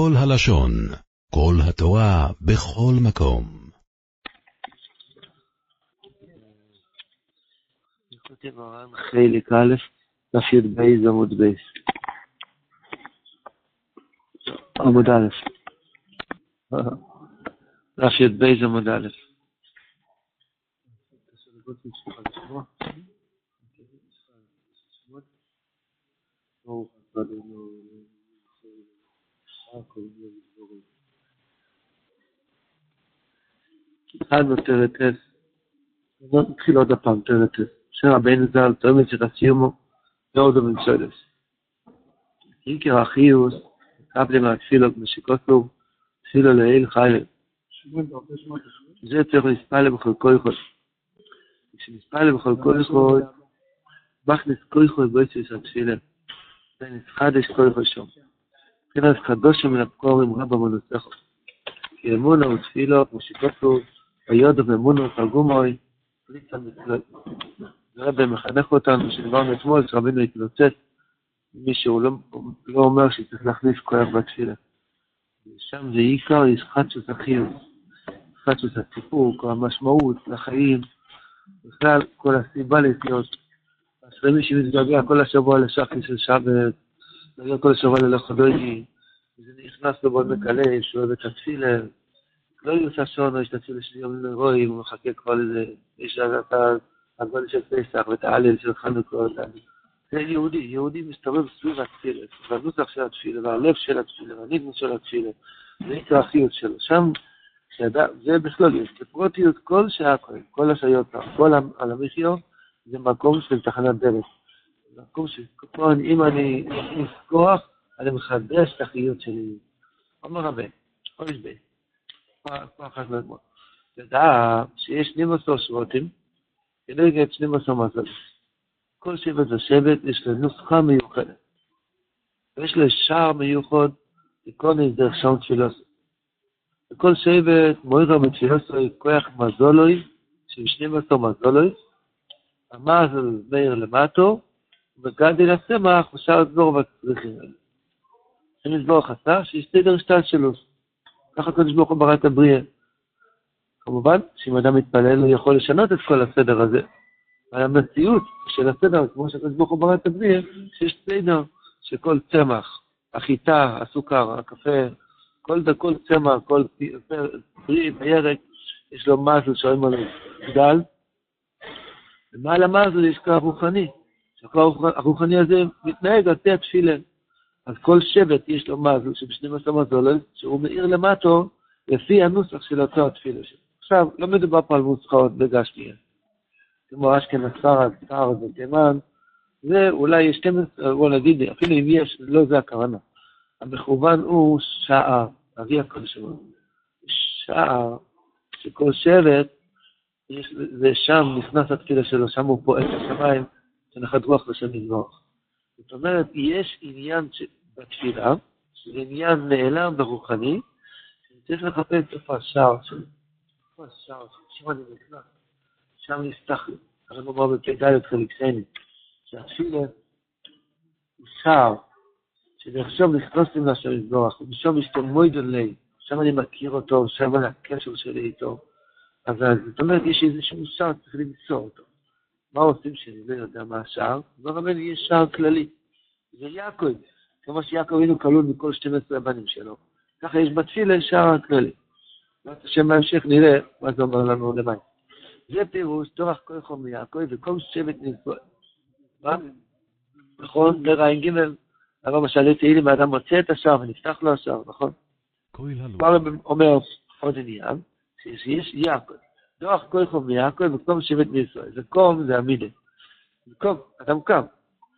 כל הלשון, כל התורה, בכל מקום. חלק א', דף י"ב עמוד ב'. עמוד א'. דף י"ב עמוד א'. התחלנו טרטס, לא נתחיל עוד הפעם טרטס, שם הבן זל, תאום את שיחס יומו, לא עוד המנצלס. אחיוס, קפלים על תפילו, כמו שקוטלו, תפילו לאיל חייל. זה צריך לספל בכל כל יכול. כשנספל בכל כל יכול, בכנס כל יכול בויצי של התפילה. זה נפחד יש כל יכול שום. מבחינת חדושו מן הבקורים רבא מנוסחו. כי אמונה ותפילו משיקוסו, ויודו ואמונו תרגומוי, פריצה מצוות. הרב מחנך אותנו, שדיברנו אתמול, שרבינו התלוצץ, מי שהוא לא, לא אומר שצריך להכניס כוח בתפילה. שם זה עיקר ישחטשוס החיוב, ישחטשוס הסיפוק, המשמעות, לחיים, בכלל כל הסיבה לחיות. אשרי מי שמתגעגע כל השבוע לשחי של שבת, כל השבוע ללכודויגי, וזה נכנס לו מאוד מקלה, שהוא אוהב את התפילה, לא יוצא שונו, יש את התפילה של יום לרוי, הוא מחכה כבר לזה, יש את הגול של פסח ואת ההלל של חנוכות. זה יהודי, יהודי מסתובב סביב התפילה, בנוסח של התפילה, והלב של התפילה, והניגמוס של התפילה, זה נקרא החיות שלו. שם, זה בכלל יש, כפרוטיות כל שעה כל השעיות, כל על המחיו, זה מקום של תחנת דרך. מקום של פה, אם אני מכניס כוח, אני מחדש את החיות שלי. אומר רבי, חודש בי, פעם אחת מאוד. תדע שיש נימוסו שבוטים, כנגד 12 מזלות. כל שבט ושבט יש לו נוסחה מיוחדת. ויש לו שער מיוחד לכל דרך שעון תפילוסו. וכל שבט מוירו בתפילוסו כוח מזולוי, של 12 מזולוי, המזל מאיר למטו, וגדי לצמח ושאר בצריכים האלה. השם יזבור חסר שיש סדר שטל שלו. ככה קדוש ברוך הוא ברא את הבריאה. כמובן שאם אדם מתפלל הוא יכול לשנות את כל הסדר הזה. אבל המציאות של הסדר, כמו שהקדוש ברוך הוא ברא את הבריאה, שיש סדר שכל צמח, החיטה, הסוכר, הקפה, כל, כל צמח, כל פרי בירק, יש לו מזל שאומרים עליו גדל, ומעל המזל יש כוח רוחני, שהכוח הרוחני הזה מתנהג על פי התפילה. אז כל שבט יש לו מזל שב-12 מזולת, שהוא מאיר למטו לפי הנוסח של אותו התפילה שלו. עכשיו, לא מדובר פה על מוסחאות בגשמיה. כמו אשכנז ספרד, ספרד ותימן, זה אולי 12, בוא נגיד, אפילו אם יש, לא זה הכוונה. המכוון הוא שעה, אבי הקודש. שעה שכל שבט, ושם נכנס התפילה שלו, שם הוא פועל את השמיים, שנחת רוח לשם יזבח. זאת אומרת, יש עניין בתפילה, שזה עניין נעלם ורוחני, שצריך לחפש איפה השער שלו. השער, שם אני נכנס, שם נפתח לי. הרב אמר בפ"ד חלק שני, שהתפילה הוא שער, שעכשיו נכנסים להשם יזבורך, ומשם יש לו מוידון לי, שם אני מכיר אותו, שם הקשר שלי איתו. אז זאת אומרת, יש איזשהו שער, צריך למצוא אותו. מה עושים שאני לא יודע מה השער? אומר רבנו, יש שער כללי. זה יעקב, כמו שיעקב היינו כלול מכל 12 הבנים שלו. ככה יש בתפילה שער כללי. בעזרת השם בהמשך נראה מה זה אומר לנו למים. זה פירוש תורך כוחו מיעקב וכל שבט נזבול. מה? נכון? ברע"ג, הרב משל תהילים, האדם מוצא את השער ונפתח לו השער, נכון? כבר אומר עוד עניין, שיש יעקב. תורך כוחו מיעקב וכל שבט מישראל. זה קום, זה המידה. זה קום, אדם קם.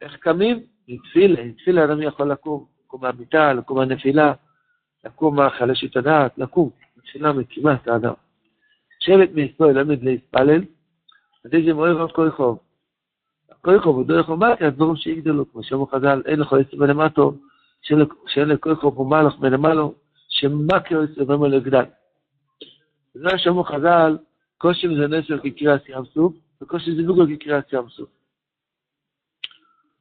איך קמים? מתפילה, מתפילה אדם יכול לקום. לקום מהמיטה, לקום מהנפילה, לקום מהחלש את הדעת, לקום. תפילה מקימה את האדם. שבט מישראל עומד להתפלל, אז איזה מוער כל חוב. כל חוב הוא דרך אומרת, הדברים שיגדלו, כמו שאומר חז"ל, אין לך יצא מלמטו, שאין לכל חוב הוא מלך מלמעלו, שמכר יצא ומלא יגדל. זה מה שאומר חז"ל, קושי זה נסר כקריאת ים סוף, וקושי זה נוגו כקריאת ים סוף.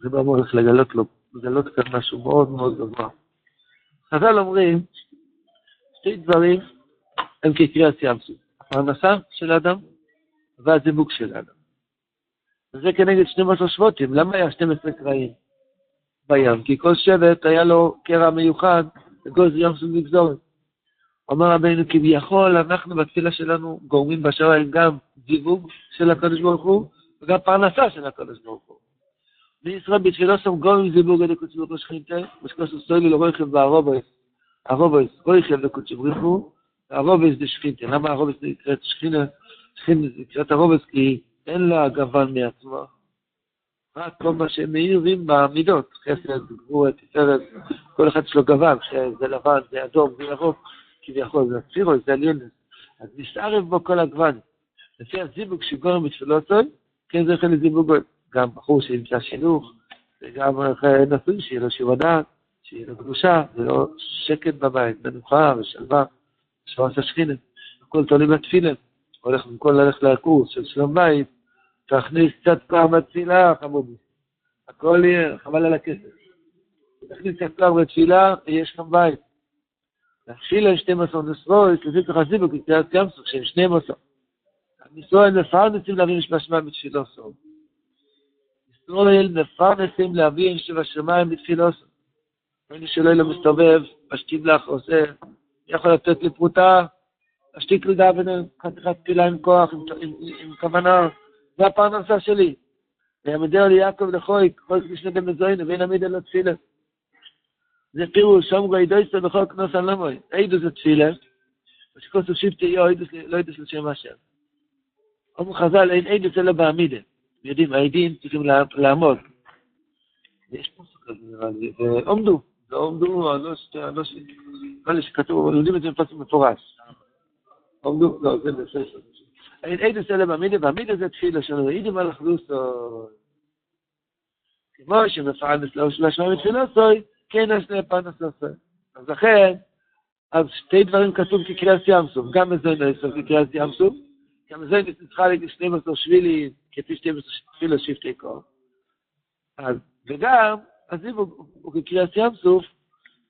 זה בא הולך לגלות לו, לגלות כאן משהו מאוד מאוד גבוה. חז"ל אומרים, שתי דברים הם כקריאת ים סוף, הפרנסה של האדם והזיווג של האדם. וזה כנגד 12 שבטים. למה היה 12 קרעים בים? כי כל שבט היה לו קרע מיוחד, וגוז ים סוף לגזורת. אומר רבינו, כביכול אנחנו בתפילה שלנו גורמים בשמיים גם זיווג של הקדוש ברוך הוא, וגם פרנסה של הקדוש ברוך הוא. בישראל בתפילה שם גורמים זיווג על הקדוש ברוך הוא שכינתה, ושכוסו סוילי לרויכם והרובויס, הרובויס רויכם לקדוש ברוך הוא, הרובויס זה שכינתה. למה הרובויס נקראת שכינה? שכינה זה נקראת הרובויס כי אין לה גוון מעצמה. רק כל מה שהם מאירים במידות, חסד, גבורת, תפארת, כל אחד יש לו גוון, שזה לבן, זה אדום, זה ירוק, כביכול, זה הצירו, זה עליונס. אז מסתערב בו כל הגוון. לפי הזיווג שגורם בתפילותוי, כן זוכה לזיווג גם בחור שימצא שינוך, וגם נשוי, שיהיה לו שיעור הדעת, שיהיה לו קדושה, ולא שקט בבית, מנוחה ושלווה, שורש השכינה. הכל תולים לתפילה. הולך במקום ללכת לקורס של שלום בית, תכניס קצת כוח בתפילה, חמודי. הכל יהיה, חבל על הכסף. תכניס קצת כוח בתפילה, יהיה שלום בית. תכשילה 12 נסרויס, לפי כך הזיווג, כקריאת ים סוף, שהם 12. ישראל מפרנסים להביא בשמיים בתפילו סוף. ישראל מפרנסים להביא שבשמיים בתפילו סוף. מי שלא לא מסתובב, משתים לך, עושה, יכול לתת לי פרוטה, אשתיק לי דאבן, חתיכת תפילה עם כוח, עם, כוונה, זה הפרנסה שלי. ויעמדהו ליעקב לחוי, כל כשנה במזוין, ואין עמיד על התפילה. זה פירוש, שומרו עידויסו בכל כנוס על נמוי. עידו זה תפילה, ושכוסו שבטי יו, לא עידוס לשם השם. אומרים חז"ל, אין עדות אלא בעמידה. יודעים, העדים צריכים לעמוד. יש פה סוכר, נראה לי, ועומדו, ועומדו, לא נראה לי שכתוב, לומדים את זה בפסוק מפורש. עומדו, לא, זה בסדר. אין עדות אלא בעמידה, ועמידה זה תפילה שלנו, עידים על אחדוסו. כמו שמפרנס לא של השמיים כן השני פרנסוסוי. אז לכן, אז שתי דברים כתוב כקריאת ים סוף, גם בזה נעשה כקריאת ים סוף, גם זה צריכה להגיד 12 שבילי, כפי 12 שבילי שבטי קור. אז, וגם, הזיווג הוא כקריאת ים סוף,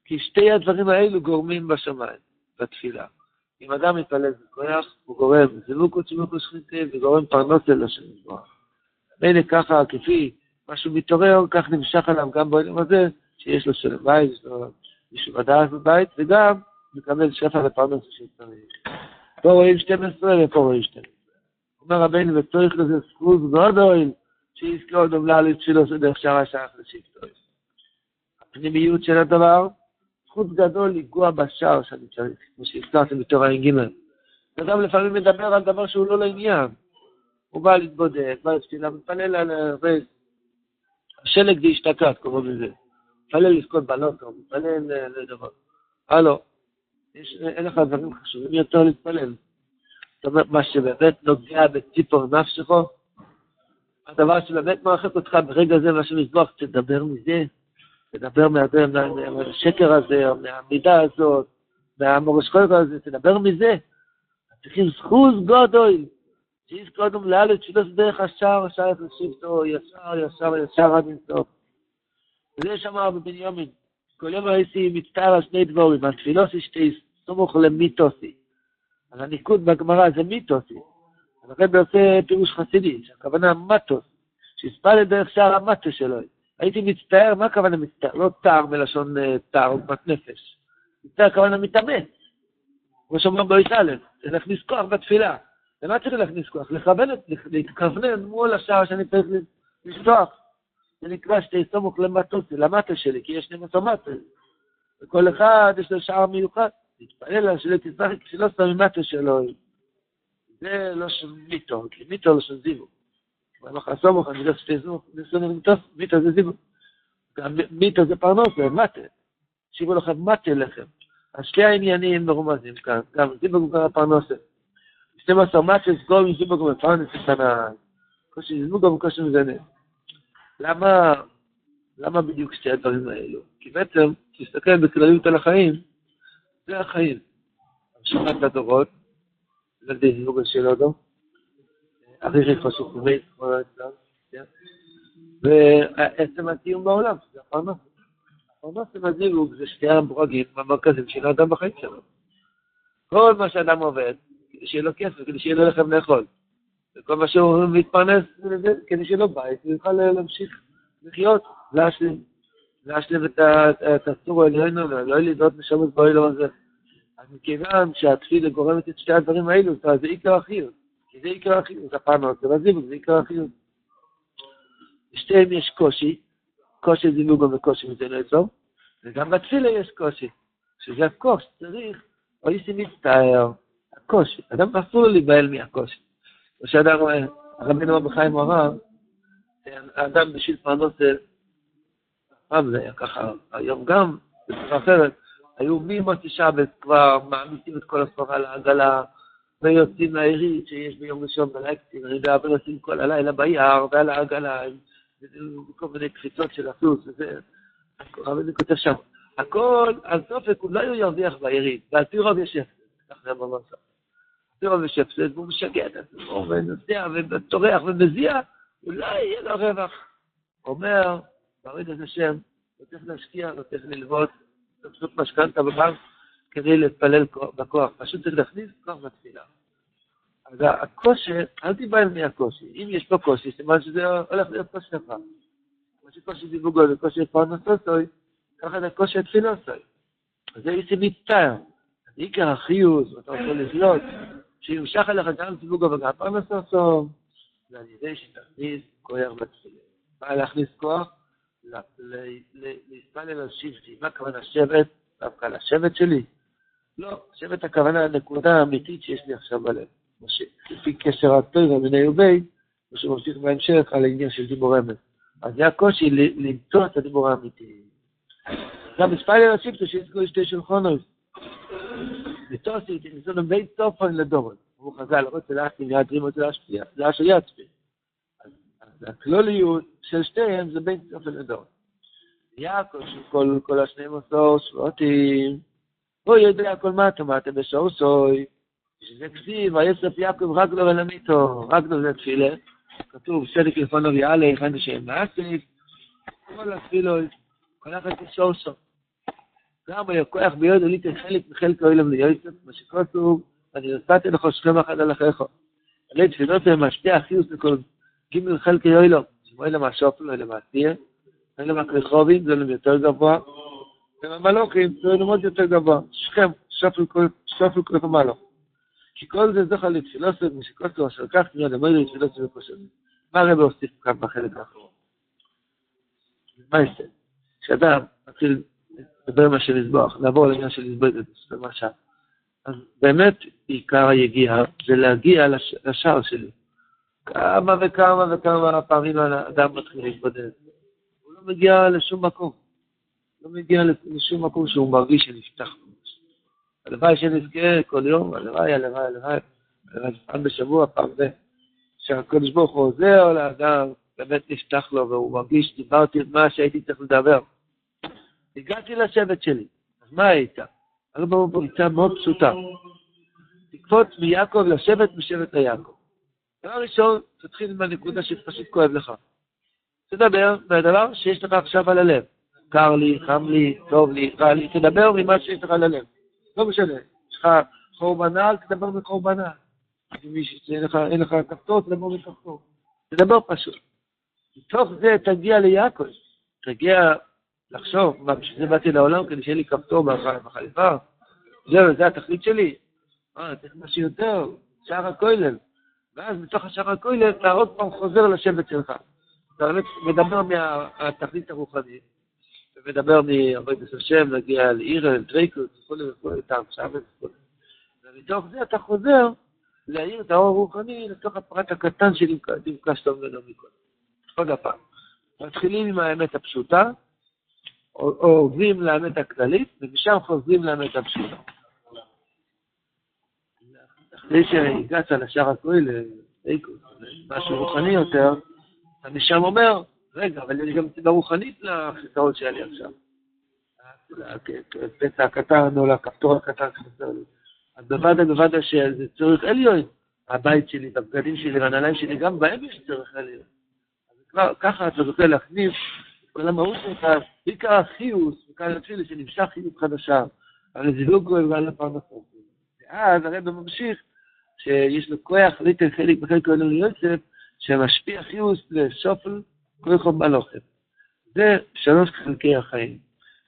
כי שתי הדברים האלו גורמים בשמיים, בתפילה. אם אדם מתפלל בכוח, הוא גורם זיווג וצמוק ושכינתי, וגורם פרנוס אל השם יתברך. מילא ככה, כפי משהו מתעורר, כך נמשך עליו גם בעולם הזה, שיש לו שלם בית, יש לו מישהו בדעת בבית, וגם מקבל שפע לפרנוס שצריך. פה רואים 12 ופה רואים 12. אומר רבינו, וצריך לזה זכות גדול, שיזכה עוד עמלה לתפילו דרך שער השייך לשבטו. הפנימיות של הדבר, זכות גדול לגוע בשער שאני צריך, כמו שהזכרתם בתור ע"ג. אדם לפעמים מדבר על דבר שהוא לא לעניין. הוא בא להתבודד, בא לתפילה, מתפלל על הרז. השלג דהשתקעת, קוראים לזה. מתפלל לזכות בלוטו, מתפלל לדבר. הלו, אין לך דברים חשובים יותר להתפלל. זאת אומרת, מה שבאמת נוגע בציפור נפשך, הדבר שבאמת מרחק אותך ברגע זה, מה שמזבוח, תדבר מזה, תדבר מהשקר הזה, או מהמידה הזאת, מהמורש קודם הזה, תדבר מזה. צריכים זכוז גודוי, שיש קודם לאלת שלוש דרך השער, השער לשבטו, ישר, ישר, ישר עד אינסוף. וזה שאמר בבנימין, כל יום הייתי מצטער על שני דבורים, התפילוסי שתי סמוך למיתוסי. אז הניקוד בגמרא זה מיתוסי. אז הרב עושה פירוש חסידי, שהכוונה מטוס, שהספל דרך שער המטוס שלו. הייתי מצטער, מה הכוונה מצטער? לא תער מלשון תער, עוגמת נפש. מצטער הכוונה מתאמץ. כמו שאומרים באיש א', להכניס כוח בתפילה. למה צריך להכניס כוח? לכוון, להתכוונן מול השער שאני צריך לפתוח. זה נקרא שתי סמוך למטוס, למטוס שלי, כי יש שני מטוס. וכל אחד יש לו שער מיוחד. להתפלל על שלא תצטרך, שלא סתם ממטה שלו. זה לא של מיתו, כי מיתו לא של זיוו. אבל לך סמוך, אני לא שתי זמוך, ניסיון למיתוס, מיתו זה זיוו. גם מיתו זה פרנוס, זה מטה. שיבו לכם מטה לכם. אז שתי העניינים מרומזים כאן, גם זיוו וגם הפרנוסה. 12 מטה סגור עם זיוו גם הפרנס קטנה. קושי זיוו גם קושי מזנה. למה, למה בדיוק שתי הדברים האלו? כי בעצם, תסתכל בכלליות על החיים, זה החיים. המשכת לדורות, ילדי זיווג של אודו, הכי חשוב באמת, ועצם הקיום בעולם, זה הפרנס. פרנסה הזיווג זה שתי הברגים המרכזיים של האדם בחיים שלו. כל מה שאדם עובד, כדי שיהיה לו כסף, כדי שיהיה לו לחם לאכול. וכל מה שהוא מתפרנס מזה, כדי שיהיה לו בית, יוכל להמשיך לחיות, להשלים, להשלים את הצור העליון, לא לדעות נשמות באוילום הזה. אז מכיוון שהתפילה גורמת את שתי הדברים האלו, זה עיקר החיות. כי זה עיקר החיות, הפרנס והזיווג זה עיקר החיות. בשתיהם יש קושי, קושי זיווג וקושי מזה אצלו, וגם בתפילה יש קושי, שזה הכוש, צריך, או איסי מצטער, הקושי, אדם אסור לו להיבהל מהקושי. שאדם, רבינו רבי חיים הרב, האדם בשביל פרנסה, פעם זה היה ככה, היום גם, בצורה אחרת, היו ממוצא שבת כבר מעמיסים את כל הסחורה לעגלה, ויוצאים לעירית שיש ביום ראשון אני יודע, ונוסעים כל הלילה ביער ועל העגלה, וכל מיני קפיצות של הסוס, וזה, רבינו כותב שם, הכל, על סופק, אולי הוא ירוויח בעירית, ועל פי רוב יש הפסד, כך זה במוסר. יש הפסד, והוא משגע את עצמו, ונוסע, וטורח ומזיע, אולי יהיה לו רווח. אומר, ברגע זה שם, לא צריך להשקיע, לא צריך ללוות, לא פשוט משכנתה בבנק כדי להתפלל בכוח, פשוט צריך להכניס כוח בתפילה. אז הקושי, אל תיבהל מהקושי. אם יש פה קושי, סימן שזה הולך להיות קושי שלך. כמו שקושי דיבוגו וקושי פרנסוסוי, ככה זה קושי התפילוסוי. אז זה איסי מצטער. עיקר החיוס, ואתה רוצה לזלות, שימשך אליך גם סיבוגו וגם פרנסוסו, ועל ידי שתכניס כוח בתפילה. מה להכניס כוח? להתפלל על שבטי. מה הכוונה שבט? דווקא לשבט שלי? לא, שבט הכוונה לנקודה האמיתית שיש לי עכשיו בלב. לפי קשר הטבע מיני ובי, מה שממשיך בהמשך על העניין של דיבור אמת. אז זה הקושי למצוא את הדיבור האמיתי. גם מספייל אל השיפטו שיזכו שתי שולחונות. ותוסי תנסונו בית סופן לדורון. הוא חז"ל, רוצה להחתים יעדרים רוצה להשפיע, זה אשר יצפי. אז הכלוליות של שתיהם זה בית סופן לדורון. יעקב של כל השניים עשור שבועתים, הוא יודע כל מה תמתם בשור סוי, שזה כסיב, היסף יעקב רגלו ולמיתו, רגלו זה תפילה, כתוב צדק לפונו ויעלה, היכן שם מאסיף, כל התפילות, כל אחד בשור סוי. גם הכוח ביודו ליטר חלק מחלק אוהלם ליוסף, מה שכתוב, אני נתתי לך שכם אחד על אחיך. עלי תפילות הם משפיע אחיוס לכל גימל חלק אוהלם, שמואל למאשופל ולמעשייה, אלה מהכרחובים, זה להם יותר גבוה, ומהמלוכים זה להם עוד יותר גבוה, שכם, שופל כל המלוך. כי כל זה זוכר לתפילוסת, משכוסו אשר כך נראה למועד לתפילוסת ופושט. מה הרב הוסיף כאן בחלק האחרון? מה יעשה? כשאדם מתחיל לדבר מה של לזבוח, לעבור לעניין של לזבוח, למשל. אז באמת עיקר היגיעה זה להגיע לש, לשער שלי. כמה וכמה וכמה פעמים האדם מתחיל להתבודד. הוא לא מגיע לשום מקום. לא מגיע לשום מקום שהוא מרגיש שנפתח. הלוואי שנזכה כל יום, הלוואי, הלוואי, הלוואי, הלוואי, פעם בשבוע, פעם ב... שהקדוש ברוך הוא עוזר לאדם, באמת נפתח לו, והוא מרגיש, דיברתי את מה שהייתי צריך לדבר. הגעתי לשבט שלי, אז מה היית? הרי בריצה מאוד פשוטה. תקפוץ מיעקב לשבט משבט ליעקב. דבר ראשון, תתחיל עם הנקודה שפשוט כואב לך. תדבר מהדבר שיש לך עכשיו על הלב. קר לי, חם לי, טוב לי, רע לי, תדבר ממה שיש לך על הלב. לא משנה, יש לך חורבנה, תדבר מחורבנה. אין לך כפתור, תדבר מכפתור. תדבר פשוט. מתוך זה תגיע ליעקב, תגיע לחשוב, מה, בשביל זה באתי לעולם, כדי שיהיה לי כפתור בחליפה? זהו, זה התכלית שלי? אה, צריך משהו יותר, שער הכולל. ואז מתוך השער הכולל אתה עוד פעם חוזר לשבט שלך. אתה מדבר מהתכלית הרוחנית, ומדבר מעבודת השם, להגיע לאירן, דרייקוס, וכולי וכולי, טעם שבת וכולי. ומתוך זה אתה חוזר להאיר את האור הרוחני לתוך הפרט הקטן שנפגשת ממנו מקודם. עוד הפעם. מתחילים עם האמת הפשוטה, עוברים לאמת הכללית, ומשם חוזרים לאמת הפשוטה. אחרי שהגעת לשער הכולל, משהו רוחני יותר, אני שם אומר, רגע, אבל יש גם סיבה רוחנית לחיסרון שהיה לי עכשיו. לפצע הקטן או לכפתור הקטן שחסר לי. אז בוודא בוודא שזה צורך עליון. הבית שלי, הבגדים שלי, והנעליים שלי, גם בהם יש צורך עליון. אז ככה אתה זוכה להכניס כל המהות שלך, עיקר החיוס, וכאן התפילה שנמשך חיוס חדשה, על זיווג גוי ועל הפרנסה. ואז הרב ממשיך שיש לו כוח ליטר חלק בחלק העליון ליוסף, שמשפיע חיוס לסופל כל חוב מלוכת. זה שלוש חלקי החיים.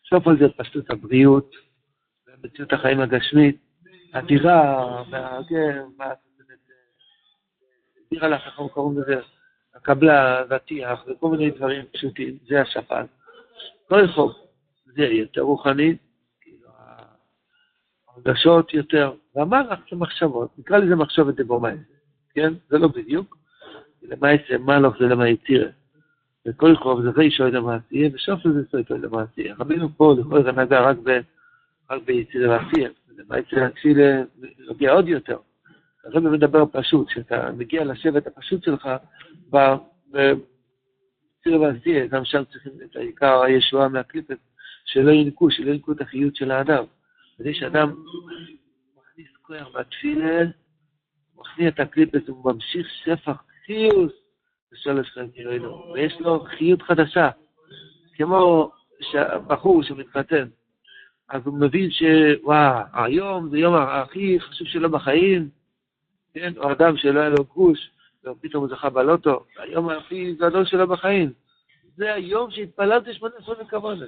סופל זה פשטות הבריאות, מציאות החיים הגשמית, הדירה, והגר, דירה לך, איך קוראים לזה, הקבלה והטיח וכל מיני דברים פשוטים, זה השפן. כל חוב זה יותר רוחני, כאילו הרגשות יותר, והמלאך זה מחשבות, נקרא לזה מחשבת דבורמייס, כן? זה לא בדיוק, למעשה מלאך זה למה יצירה. וכל חוב זה רישו אל המעשייה, ושוף זה סויטו אל המעשייה. רבינו פה לכל הנהגה רק, ב, רק ביצירה ועשייה, למעשה להקשיב להגיע עוד יותר. הרב מדבר פשוט, שאתה מגיע לשבט הפשוט שלך, בצירה ועשייה, גם שם צריכים את העיקר הישועה מהקליפת, שלא ינקו, שלא ינקו את החיות של האדם. כדי שאדם מכניס כוח בתפילה, מכניס את הקליפת, הוא ממשיך שפח חיוס, ושלוש חלקי אלוהים, ויש לו חיות חדשה, כמו בחור שמתחתן, אז הוא מבין שוואו, היום זה יום הכי חשוב שלו בחיים, כן, או אדם שלא היה לו גרוש, ופתאום הוא זכה בלוטו, היום הכי גדול שלו בחיים. זה היום שהתפללתי שמונה עשרה מכוונה.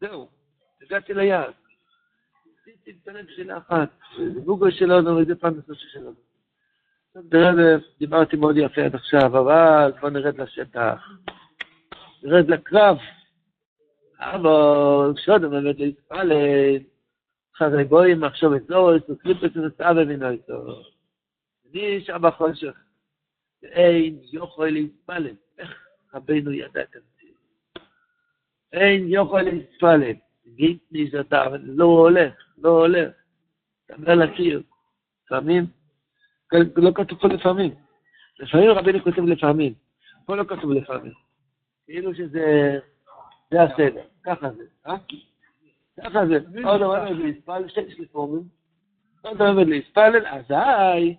זהו, הגעתי ליעד. עשיתי להתפלל תפילה אחת, גוגל שלנו, זה פעם נושא שלנו. דיברתי מאוד יפה עד עכשיו, אבל בוא נרד לשטח. נרד לקרב. אבל קשודם באמת להתפלל. חרי בוים מחשוב את זו, את קליפת את הסבא מינו איתו. אני שם בחושך. אין יכול להתפלל. איך רבינו ידע את המציאות? אין יכול להתפלל. שאתה, אבל לא הולך, לא הולך. אתה לקיר. לפעמים לא כתוב פה לפעמים. לפעמים רבינו כותב לפעמים. פה לא כתוב לפעמים. כאילו שזה, זה הסדר. ככה זה, אה? ככה זה. עוד עומד להתפלל, שתי לפעמים. עוד עומד להתפלל, אזי,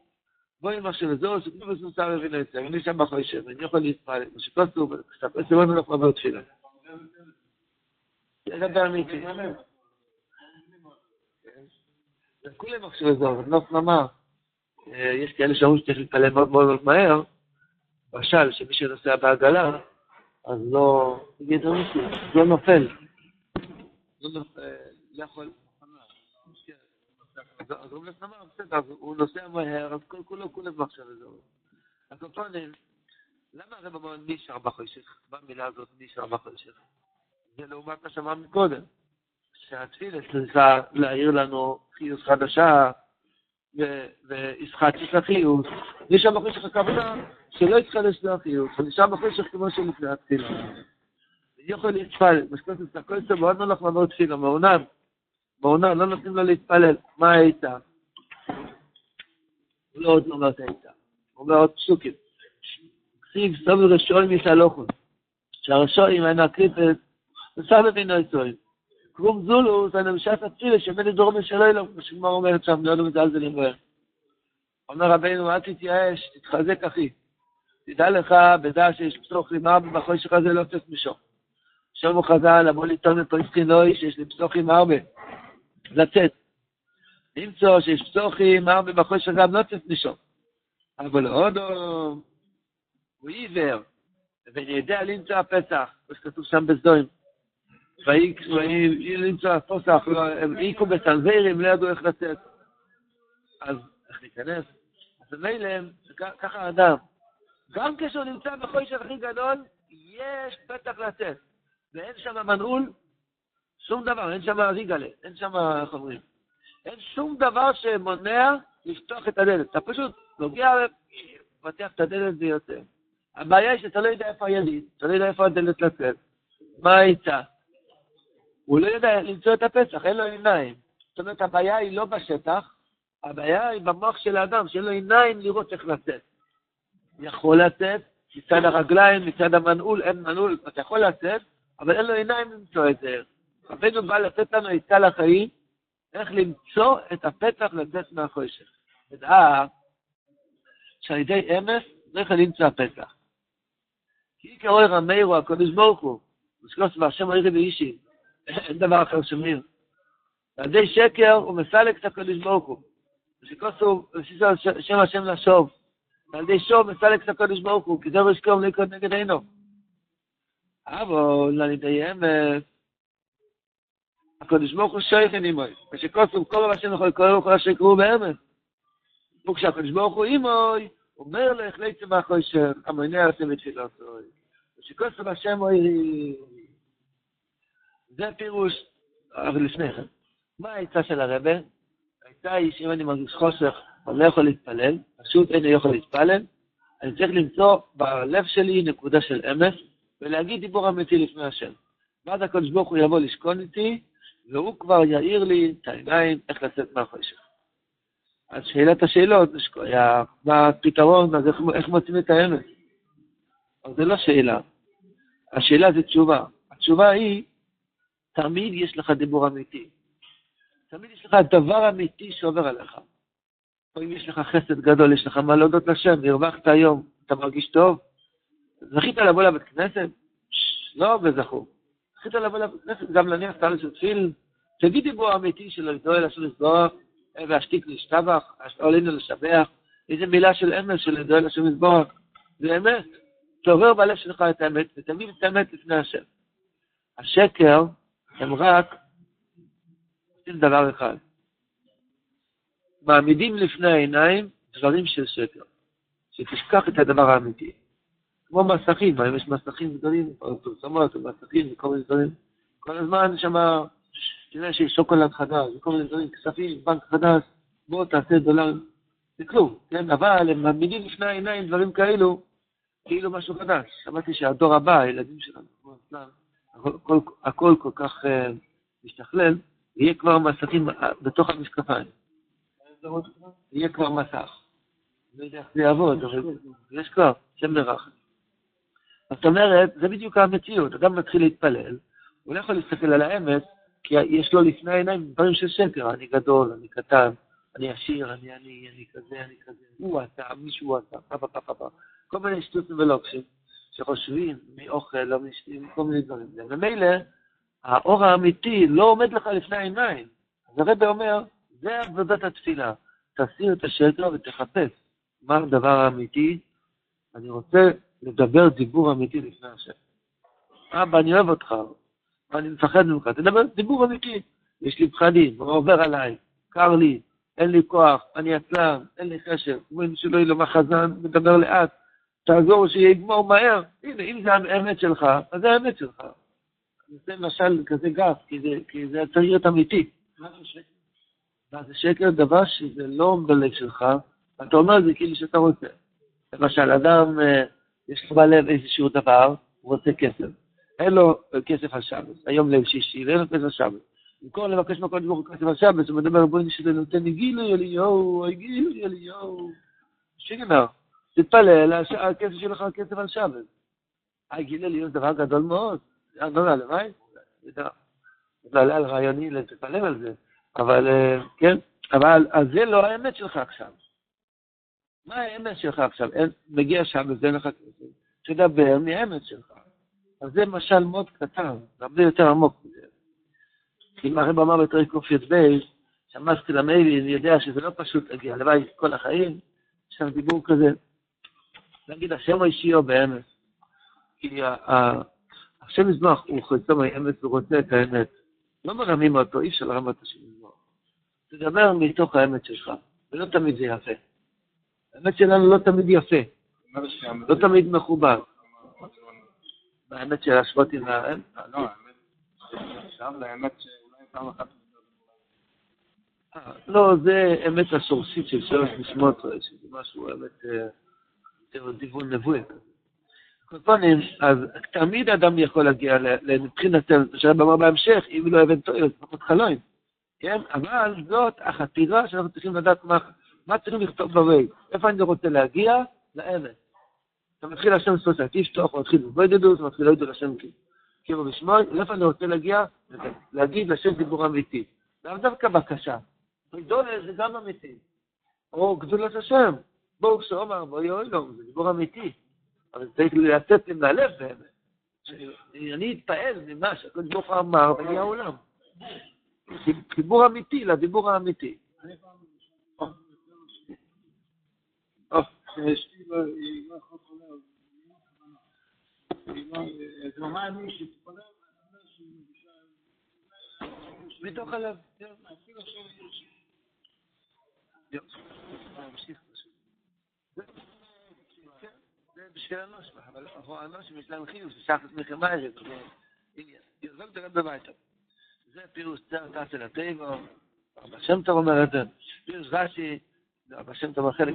בואי עם עכשיו לזור, שכתוב בסוסה מבין היצר, אני שם בחוי שם, אני יכול להתפלל, מה שכתוב, כשתפס לבנו לך כבר תפילה. זה דבר מיקי. כולם עכשיו לזור, נוף נאמר. יש כאלה שאומרים שצריך להתפלל מאוד מאוד מהר, למשל, שמי שנוסע בעגלה, אז לא, נגיד, לא נופל. לא נופל, לא יכול... אז הוא בסדר, אז הוא נוסע מהר, אז כל כולו כולו מחשב לזה. אז קודם, למה הרב אמר נשאר בחושך? במילה הזאת נשאר בחושך? זה לעומת מה שאמרנו קודם, שהתפילה צריכה להעיר לנו חיוס חדשה, והשחקתי את החיוס, נשאר בחושך הכוונה שלא יתחדש לו החיוס, הוא נשאר בחושך כמו שלפני התפילה. יכול להתפלל, משפט את הכל זה מאוד נולך לעבור תפילה, מעונן, מעונן, לא נותנים לו להתפלל, מה היית? הוא לא עוד לא אומר את היית, הוא אומר עוד פסוקים. כסיב סובר רשעים יתהלוכו, שהרשעים אין הקליפת, וסבא בינו יצועים. קרום זולוס, אני משעת התפילה, שמני דורם שלא ילום, כמו שגמר אומרת שם, לא מזלזלים בהם. אומר רבינו, אל תתייאש, תתחזק אחי. תדע לך, בדע שיש פסוח רימה בחושך הזה לא תצא משום. שם הוא חז"ל, אמרו לי תומר פריסקינוי, שיש לי פסוחים הרבה. לצאת. למצוא שיש פסוחים הרבה בחושך גם לא תצא משום. אבל עוד הוא עיוור, ואני יודע למצוא הפסח, כמו שכתוב שם בסדוים. ויהי למצוא פוסח, הם העיקו בסנזירים, לא ידעו איך לצאת. אז איך להיכנס? אז מילא, ככה האדם, גם כשהוא נמצא בחוישר הכי גדול, יש פתח לצאת. ואין שם מנעול, שום דבר, אין שם ריגלה, אין שם, איך אין שום דבר שמונע לפתוח את הדלת. אתה פשוט נוגע, פותח את הדלת ויוצא. הבעיה היא שאתה לא יודע איפה היליד, אתה לא יודע איפה הדלת לצאת. מה העצה? הוא לא יודע למצוא את הפסח, אין לו עיניים. זאת אומרת, הבעיה היא לא בשטח, הבעיה היא במוח של האדם, שאין לו עיניים לראות איך לצאת. יכול לצאת, מצד הרגליים, מצד המנעול, אין מנעול, אתה יכול לצאת, אבל אין לו עיניים למצוא את זה. רבנו בא לתת לנו עצה לחיים, איך למצוא את הפתח לצאת מהחושך. ודעה שעל ידי אמס צריך למצוא הפתח. כי קרוי רמירו, הקדוש ברוך הוא, ושכוס והשם עירי ואישי, אין דבר אחר שמיר. על ידי שקר הוא מסלק את הקדוש ברוך הוא. ושכוס הוא, שם השם לשוב. ועל ידי שוב מסלק את הקדוש ברוך הוא, כי זה ושכום לא יקוד נגד עינו. אבל על ידי אמת, הקדוש ברוך הוא שייכן עמוי. ושכוס הוא כל השם יכול לקרוא כל אשר יקראו באמת. וכשהקדוש ברוך הוא עמוי, אומר לך, לעצם החושר, המונה עושים את תפילתו. ושכוסף השם אוירי. זה פירוש, אבל לפני כן. מה העצה של הרבה? העצה היא שאם אני מרגיש חושך, אני לא יכול להתפלל, פשוט אין לי יכול להתפלל, אני צריך למצוא בלב שלי נקודה של אמת, ולהגיד דיבור אמיתי לפני השם. ואז הקדוש ברוך הוא יבוא לשכון איתי, והוא כבר יאיר לי את העיניים איך לצאת מהחושך. אז שאלת השאלות, מה הפתרון, אז איך, איך מוצאים את האמת? אבל זה לא שאלה. השאלה זה תשובה. התשובה היא, תמיד יש לך דיבור אמיתי. תמיד יש לך דבר אמיתי שעובר עליך. או אם יש לך חסד גדול, יש לך מה להודות לשם, הרווחת היום, אתה מרגיש טוב? זכית לבוא לבית כנסת? לא בזכור. זכית לבוא גם להניח הארץ של תפיל, תגיד דיבור אמיתי של הגדול אשר לסגוח, והשתיק להשתבח, עלינו לשבח, איזה מילה של אמס של הגדול אשר לסגוח, זה אמת. תעורר בלב שלך את האמת, ותמיד את האמת לפני השם. השקר הם רק עושים דבר אחד. מעמידים לפני העיניים דברים של שקר, שתשכח את הדבר האמיתי. כמו מסכים, היום יש מסכים גדולים, פרסומות, מסכים, וכל מיני דברים. כל הזמן שם, תראה שיש שוקולד חדש, וכל מיני דברים, כספים, בנק חדש, בוא תעשה דולר, זה כלום, כן? אבל הם מעמידים לפני העיניים דברים כאלו, כאילו משהו חדש. שמעתי שהדור הבא, הילדים שלנו, כמו אצלם, הכל, הכל כל כך uh, משתכלל, יהיה כבר מסכים אה, בתוך המשקפיים. יהיה כבר מסך. לא יודע איך זה יעבוד, אבל יש כבר, שם מרחם. זאת אומרת, זה בדיוק המציאות. אדם מתחיל להתפלל, הוא לא יכול להסתכל על האמת, כי יש לו לפני העיניים דברים של שקר. אני גדול, אני קטן, אני עשיר, אני אני, אני כזה, אני כזה. הוא עשה, מישהו עשה, פה פה פה פה. כל מיני שטותים ולוקשים, שחושבים מאוכל, לא משתים, כל מיני דברים. וממילא, האור האמיתי לא עומד לך לפני העיניים. אז הרב אומר, זה עבודת התפילה. תסיר את השקר ותחפש מה הדבר האמיתי. אני רוצה לדבר דיבור אמיתי לפני השם. אבא, אני אוהב אותך, ואני מפחד ממך, תדבר דיבור אמיתי. יש לי פחדים, הוא עובר עליי, קר לי, אין לי כוח, אני עצלן, אין לי חשב, אומרים שלא יהיה לו מחזן, מדבר לאט, תעזור שיגמור מהר. הנה, אם זה האמת שלך, אז זה האמת שלך. זה משל כזה גס, כי זה, צריך להיות אמיתי. מה זה שקר? דבר שזה לא בלב שלך, אתה אומר את זה כאילו שאתה רוצה. למשל, אדם, אה, יש לו בלב איזשהו דבר, הוא רוצה כסף. אין לו כסף על שבת, היום ליל שישי, ואין לו כסף על שבת. במקום לבקש ברוך הוא כסף על שבת, הוא מדבר, בואי נשאר נותן לי גילוי אליהו, גילוי אליהו. שיגנר. תתפלל, הכסף שלך כסף על שבת. היי, גילה לי דבר גדול מאוד. לא יודע, למה? זה עלה על רעיוני להתפלל על זה. אבל, אה, כן, אבל זה לא האמת שלך עכשיו. מה האמת שלך עכשיו? אין, מגיע שם וזה לך כסף. תדבר מהאמת שלך. אז זה משל מאוד קטן, הרבה יותר עמוק מזה. אם הרב אמר בתרי קי"ב, למיילי, אני יודע שזה לא פשוט להגיע, הלוואי כל החיים, יש שם דיבור כזה, להגיד השם האישי או באמת. כי השם מזמח הוא חוצה מהאמת ורוצה את האמת. לא מרמים אותו, אי אפשר לרמת השם מזמח. תדבר מתוך האמת שלך, ולא תמיד זה יפה. האמת שלנו לא תמיד יפה, לא תמיד מכובד. האמת של להשוות עם? לא, האמת, שאולי פעם אחת... אה, לא, זה אמת השורשית של שלוש נשמות, שזה משהו, אמת, יותר דיוון נבואי כזה. קופונים, אז תמיד אדם יכול להגיע מבחינתנו, שהרב אמר בהמשך, אם לא אבן טועה, לפחות חלום, כן? אבל זאת החתירה שאנחנו צריכים לדעת מה, מה צריכים לכתוב בווי. איפה אני רוצה להגיע? לאמת. אתה מתחיל השם סוסה, תשתוך, מתחיל בבודדות, הוא מתחיל להגיד לשם כאילו בשמוי, לאיפה אני רוצה להגיע? להגיד לשם דיבור אמיתי. לאו דווקא בקשה. גדולה זה גם אמיתי. או גדולת השם. בואו כשאומר, בואי אוי לו, זה דיבור אמיתי. אבל צריך לצאת עם הלב באמת. אני אתפעל ממה שהקדוש ברוך הוא אמר ויהיה העולם. חיבור אמיתי לדיבור האמיתי. מתוך הלב. זה בשביל הנושא, אבל הנושא יש להם חיוס, זה שחס מחמיירת, זה עניין. יוזק דרך בביתה. זה פירוס צר תעשה לטבע, אבא שם טוב אומר את זה, פירוס רש"י, אבא שם טוב חלק,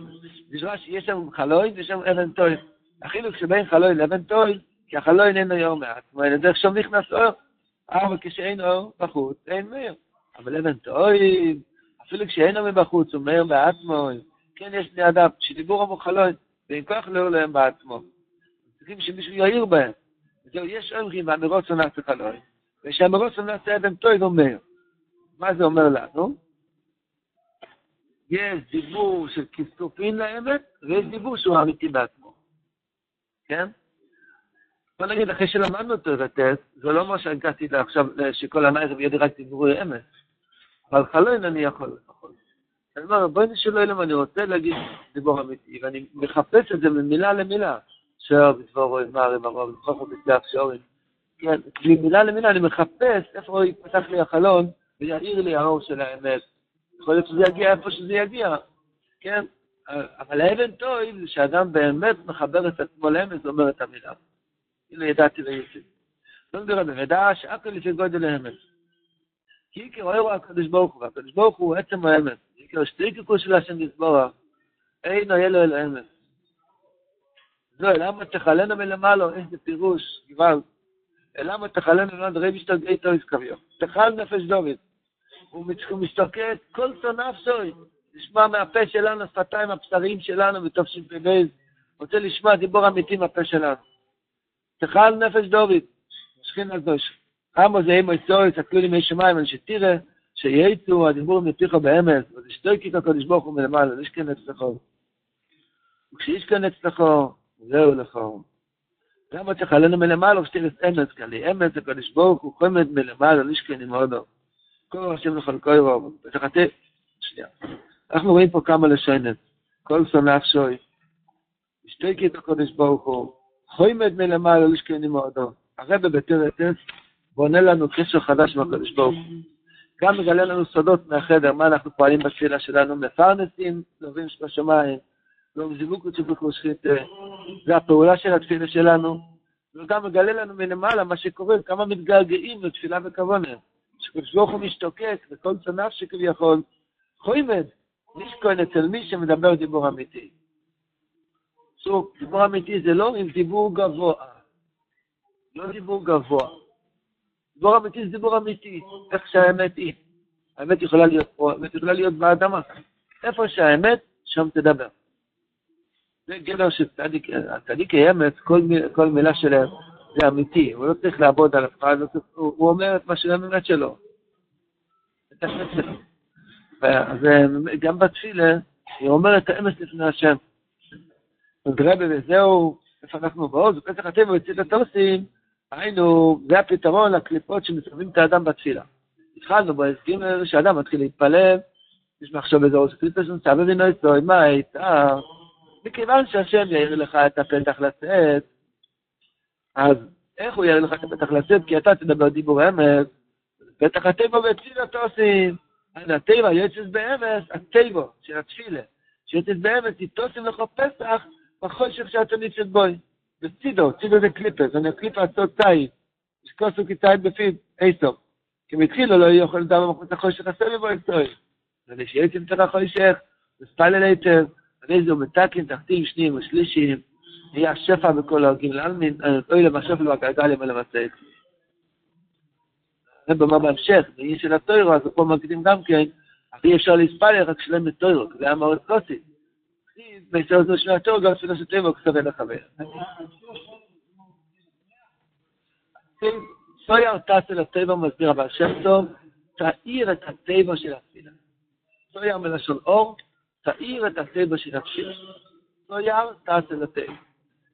יש רש"י, יש שם חלוי ויש שם אבן טוי. החילוק שבין חלוי לאבן טוי, כי החלוי איננו יום מעט, זאת אומרת, דרך שם נכנס אור, אבל כשאין אור בחוץ, אין מאיר. אבל אבן טוי, אפילו כשאין אור מבחוץ, הוא מאיר בעצמו, כן יש בני אדם, שדיבור המוחלוי, ואין כוח לאור להם בעצמו. צריכים שמישהו יעיר בהם. זהו, יש אומרים, ואמירות שונאת חלוי. ושהמרוץ נעשה אבן טוב אומר. מה זה אומר לנו? יש דיבור של כיסופין לאמת, ויש דיבור שהוא אמיתי בעצמו. כן? בוא נגיד, אחרי שלמדנו את הטסט, זה לא אומר שהגעתי עכשיו שכל הנער יהיה רק דיבורי אמת. אבל חלון אני יכול לפחות. אני אומר, בואי נשאלו אלם, אני רוצה להגיד דיבור אמיתי, ואני מחפש את זה ממילה למילה. שור, בדבורו, אמר, אמרו, בדבורו, בדבורו, שורים. כן, כי מילה למילה אני מחפש איפה יפתח לי החלון ויעיר לי האור של האמת. יכול להיות שזה יגיע איפה שזה יגיע, כן? אבל האבן טוב זה שאדם באמת מחבר את עצמו לאמת, זה אומר את המילה. הנה ידעתי ויוצא. לא נדבר על זה, ידע שאקל לפי גודל האמת. כי עיקר אוהר הקדוש ברוך הוא, והקדוש ברוך הוא עצם האמת. עיקר שתי קיקו של השם יסבורה, אין אוהל לו אל האמת. זהו, למה תחלנו מלמעלה, איזה פירוש, גוואלד. למה תחלן אלעד רבי שתגעי טויס קביו? תחל נפש דוד. הוא מסתוקק כל צו נפשוי. לשמוע מהפה שלנו, שפתיים הבשריים שלנו בתשפ"ב. רוצה לשמוע דיבור אמיתי מהפה שלנו. תחל נפש דוד. שכין הקדוש. עמו זה אימו יצוי, תקלו לי מי שמיים, אני שתראה, שייצו הדיבור מפיך באמץ, וזה שתוקי כקודש ברוך הוא מלמעלה, יש כאן אצלכו. וכשיש כאן אצלכו, זהו לכו. למה צריך עלינו מלמעלה ושתיר את אמץ כאלה? אמץ הקדוש ברוך הוא חומד מלמעלה, נשכן עם הודו. כל השם לחלקו ירוב. ותחתה, שנייה. אנחנו רואים פה כמה לשונות. כל שונא אפשוי. השתיקי את הקדוש ברוך הוא. חומד מלמעלה, נשכן עם הודו. הרבה בתרת עץ בונה לנו קשר חדש הקדוש ברוך הוא. גם מגלה לנו סודות מהחדר, מה אנחנו פועלים בתפילה שלנו, מפרנסים, טובים בשמיים. לא מזיווק וצ'בוקו שחית, זה הפעולה של התפילה שלנו, וגם מגלה לנו מלמעלה מה שקורה, כמה מתגעגעים לתפילה וכוונה. ברוך הוא משתוקק, וכל צנף שכביכול חוימד, נשכון אצל מי שמדבר דיבור אמיתי. שוב, דיבור אמיתי זה לא עם דיבור גבוה, לא דיבור גבוה. דיבור אמיתי זה דיבור אמיתי, איך שהאמת היא. האמת יכולה להיות פה, האמת יכולה להיות באדמה. איפה שהאמת, שם תדבר. זה גדר של צדיק, הצדיק האמת, כל, כל מילה שלהם זה אמיתי, הוא לא צריך לעבוד על הפרעה, הוא, הוא אומר את מה שהאמת שלו. אז גם בתפילה, היא אומרת האמת לפני השם. אז רבי וזהו, איפה אנחנו בעוז, בפסח הטבע בצד הטוסים, היינו, זה הפתרון לקליפות שמסובבים את האדם בתפילה. התחלנו בהסכים שאדם מתחיל להתפלל, יש מחשוב איזה עוז קליפות סבא וינוי צוי, מה הייתה? מכיוון שהשם יאיר לך את הפתח לצאת, אז איך הוא יאיר לך את הפתח לצאת? כי אתה תדבר דיבור ואת החטיבו והציל אותו עושים, אז הטיבו, יוצאת באמס, הטיבו של התפילה, שיוצאת באמס, היא תוסים לכל פסח, בכל שם שאתה נמצאת בוי. וצידו, צידו זה קליפה, זה קליפה עצות תאית, יש כוסו כי תאית כי מתחילו לא יוכל לדעת במחות החושך עשה בבוי אקטוי. ואני שיוצא מתחת החושך, וספלל היטב, הרי זה הוא מתקים תחתים שניים ושלישים, היה שפע בכל הוגים, לאלמין, אוי למה שפע למה הרב אומר בהמשך, בעניין של הטוירו, אז פה מקדים גם כן, אי אפשר להספלל רק שלם לטוירו, כי זה היה מאוד קוסי. בישראל זו של הטוירו, גם שלו של טוירו, כסווה לחבר. סויר טסה לטבע מסביר אבל שם טוב, תאיר את הטבע של התפילה. סויר מלשון אור, תאיר את הטבע של התפילה. לא יער, תעשה לטבע.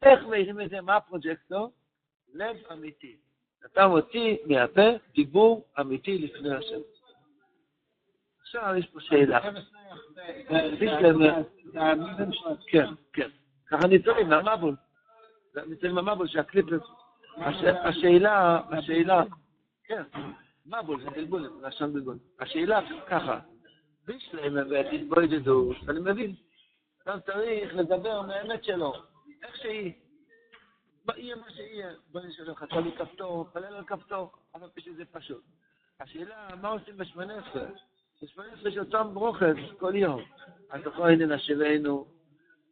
איך מאירים את זה? מה הפרוג'קטור? לב אמיתי. אתה מוציא מהפה דיבור אמיתי לפני השם. עכשיו יש פה שאלה. כן, כן. ככה ניצולים מהמבול. ניצולים מהמבול שהקליפ... השאלה, השאלה, כן, מבול זה זה לשון בלבול. השאלה ככה, בישלם והתתבודדות, אני מבין. אתה צריך לדבר מהאמת שלו, איך שהיא. יהיה מה שיהיה, בוא נשאל לך, תלוי כפתור, פלל על כפתור, אבל בשביל זה פשוט. השאלה, מה עושים בשמונה עשרה? בשמונה עשרה יש אותם ברוכס כל יום. אז תוכל לנשבנו,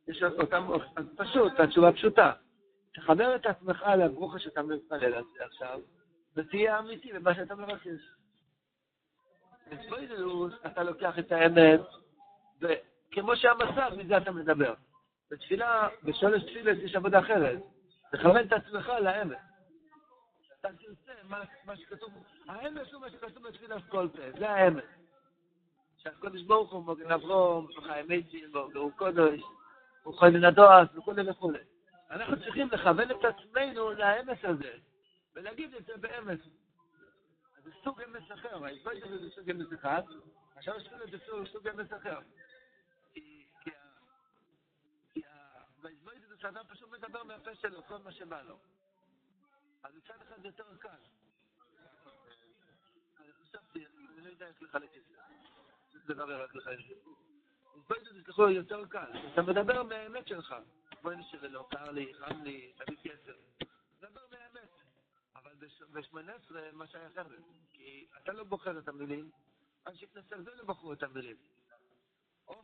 יש אותם פשוט, התשובה פשוטה. תחבר את עצמך לברוכס שאתה מתפלל על זה עכשיו, ותהיה אמיתי במה שאתה מבקש. בספוילרוס אתה לוקח את האמת, וכמו שהמצב, מזה אתה מדבר. בתפילה, בשולש תפילת יש עבודה אחרת. תכוון את עצמך לאמת. אתה תרצה מה שכתוב, האמת הוא מה שכתוב בתפילת כל פה, זה האמת. שהקודש ברוך הוא מוגן אברום, חיים מייצ'ין, והוא קודש, הוא חיימן הדועס וכולי וכולי. אנחנו צריכים לכוון את עצמנו לאמת הזה, ולהגיד את זה באמת. זה סוג אמס אחר, ההתבודדות זה סוג אמס אחד, עכשיו יש לנו זה סוג אמס אחר. כי בהתבודדות אדם פשוט מדבר מהפה שלו כל מה שבא לו. אז מצד אחד זה יותר קל. אני חשבתי, אני לא יודע איך לחלק את זה. לדבר רק לחלק זה. התבודדות זה יותר קל. אתה מדבר מהאמת שלך. בואי נשאר לא קר לי, חם לי, תביא כסף. דבר מהאמת. אבל ב-18 מה שהיה אחרת. כי אתה לא בוחר את המילים, אנשי כנסת זה לא בחרו את המילים. או,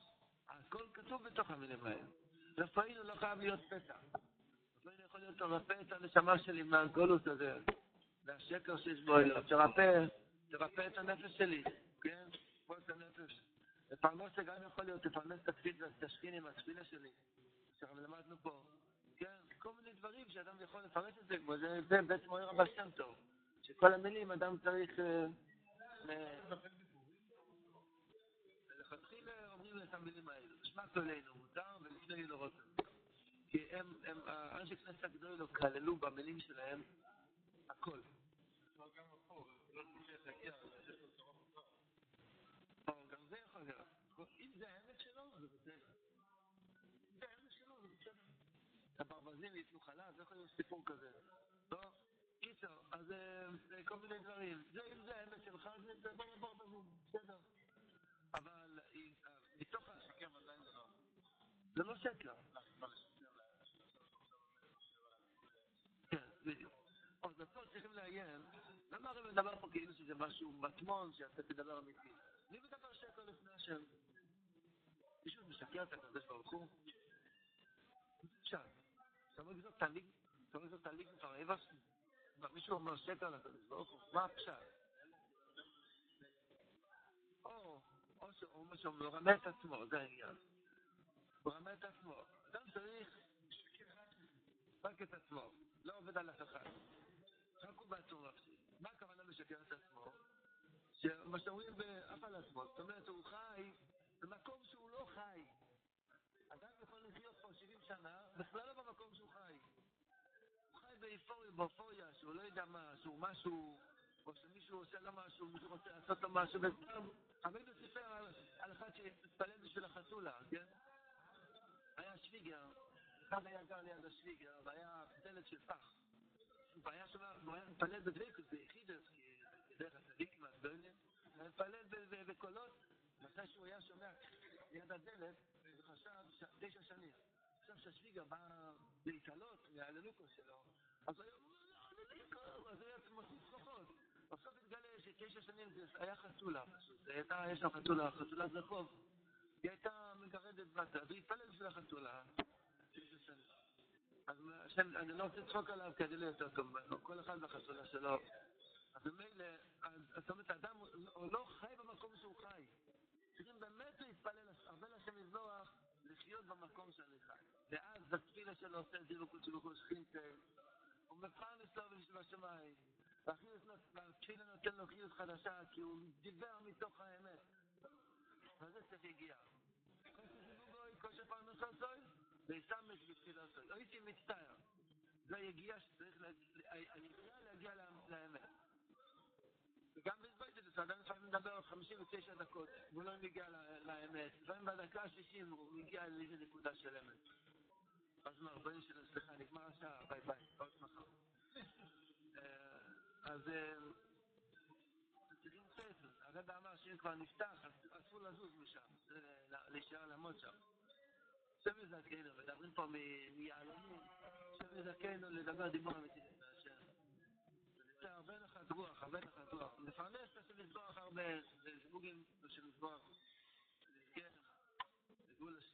הכל כתוב בתוך המילים האלה. רפאינו לא חייב להיות פתע. רפאינו יכול להיות לרפא את הנשמה שלי מהגולוס הזה, מהשקר שיש בו אלו. תרפא, תרפא את הנפש שלי, כן? פה את הנפש. לפרנס זה גם יכול להיות, תפרנס את התפילה, תשכין עם התפילה שלי. שאנחנו למדנו פה. כן, כל מיני דברים שאדם יכול לפרט את זה, כמו זה, זה בעצם אומר הבא שם טוב. שכל המילים אדם צריך... לכתחילה אומרים את המילים האלו, נשמע כלנו, מותר ולפני לא רוצה. כי הם, הם, האנשי כנסת הגדול כללו במילים שלהם הכל. גם זה יכול להיות. אם זה האמת שלו, זה בסדר. אם זה האמת שלו, זה בסדר. הברווזים ייתנו חלב, זה יכול להיות סיפור כזה. לא? קיצר, אז כל מיני דברים. אם זה האמת שלך, זה בזום, בסדר. אבל מתוך השקר עדיין זה לא. זה לא שקר. כן, בדיוק. אז פה צריכים לעיין, למה הרי מדבר פה כאילו שזה משהו מטמון, שאתה תדבר אמיתי? מי מדבר שקר לפני השם? מישהו משקר את הקדוש ברוך הוא? עכשיו, אתה אומר זאת תליג, אתה אומר זאת תליג כבר? מישהו אומר שקר לקדוש ברוך הוא, מה הפשט? או, שהוא מרמה את עצמו, זה העניין. מרמה את עצמו. אדם צריך רק את עצמו, לא עובד על אף אחד. רק הוא בעצמו מפסיד. מה הכוונה לשקר את עצמו? שמה שאומרים באף על עצמו, זאת אומרת, הוא חי במקום שהוא לא חי. אדם יכול לחיות פה 70 שנה, בכלל לא במקום שהוא חי. הוא חי באיפוריה, באופוריה, שהוא לא יודע מה, שהוא משהו, או שמישהו עושה לו משהו, מישהו רוצה לעשות לו משהו, וסתם, חמידו סיפר על, אחד שהתפלל בשביל החתולה, כן? היה שוויגר, אחד היה גר ליד השוויגר, והיה דלת של פח. והיה שם, הוא היה מתפלל בדבקות, ביחידס, כדרך הצדיקים הגדולים, היה מתפלל בקולות, אחרי שהוא היה שומע ליד הדלת, וחשב תשע שנים. עכשיו שהשוויגר בא להתעלות מהללוקו שלו, אז הוא היה, אז הוא היה מוסיף כוחות. בסוף התגלה שתשע שנים זה היה חתולה פשוט, הייתה, יש לה חתולה, חתולת רחוב. היא הייתה מגרדת בתה, והיא התפלל בשביל החתולה. אז אני לא רוצה לצחוק עליו אני לא יותר טוב כל אחד בחתולה שלו. אז ממילא, זאת אומרת, האדם לא חי במקום שהוא חי. צריכים באמת להתפלל, הרבה לשם יזבוח, לחיות במקום שאני חי. ואז בתפילה שלו עושה זירו קודשי וחוש חינטל, הוא מפרנס לו בשמיים, והתפילה נותן לו חיות חדשה, כי הוא דיבר מתוך האמת. וזה צריך בתפילה סוי. הייתי מצטער. זה יגיע שצריך היגיעה להגיע לאמת. וגם בזבויטס, אדם לפעמים מדבר 59 דקות, והוא לא מגיע לאמת. לפעמים בדקה ה-60 הוא מגיע לאיזה נקודה של אמת. אז מה, בואי נשאר, סליחה, נגמר השעה, ביי ביי, עוד מחר. אז צריכים הרב אמר שאם כבר נפתח, אז אסור לזוז משם, להישאר לעמוד שם. שם יזכנו, מדברים פה מיהלומים, שם יזכנו לדבר דיבור אמיתי. זה הרבה נחת רוח, הרבה נחת רוח. לפרנס את השם לסבוח הרבה, זה זבוגים של לסבוח. כן, לגבול השלם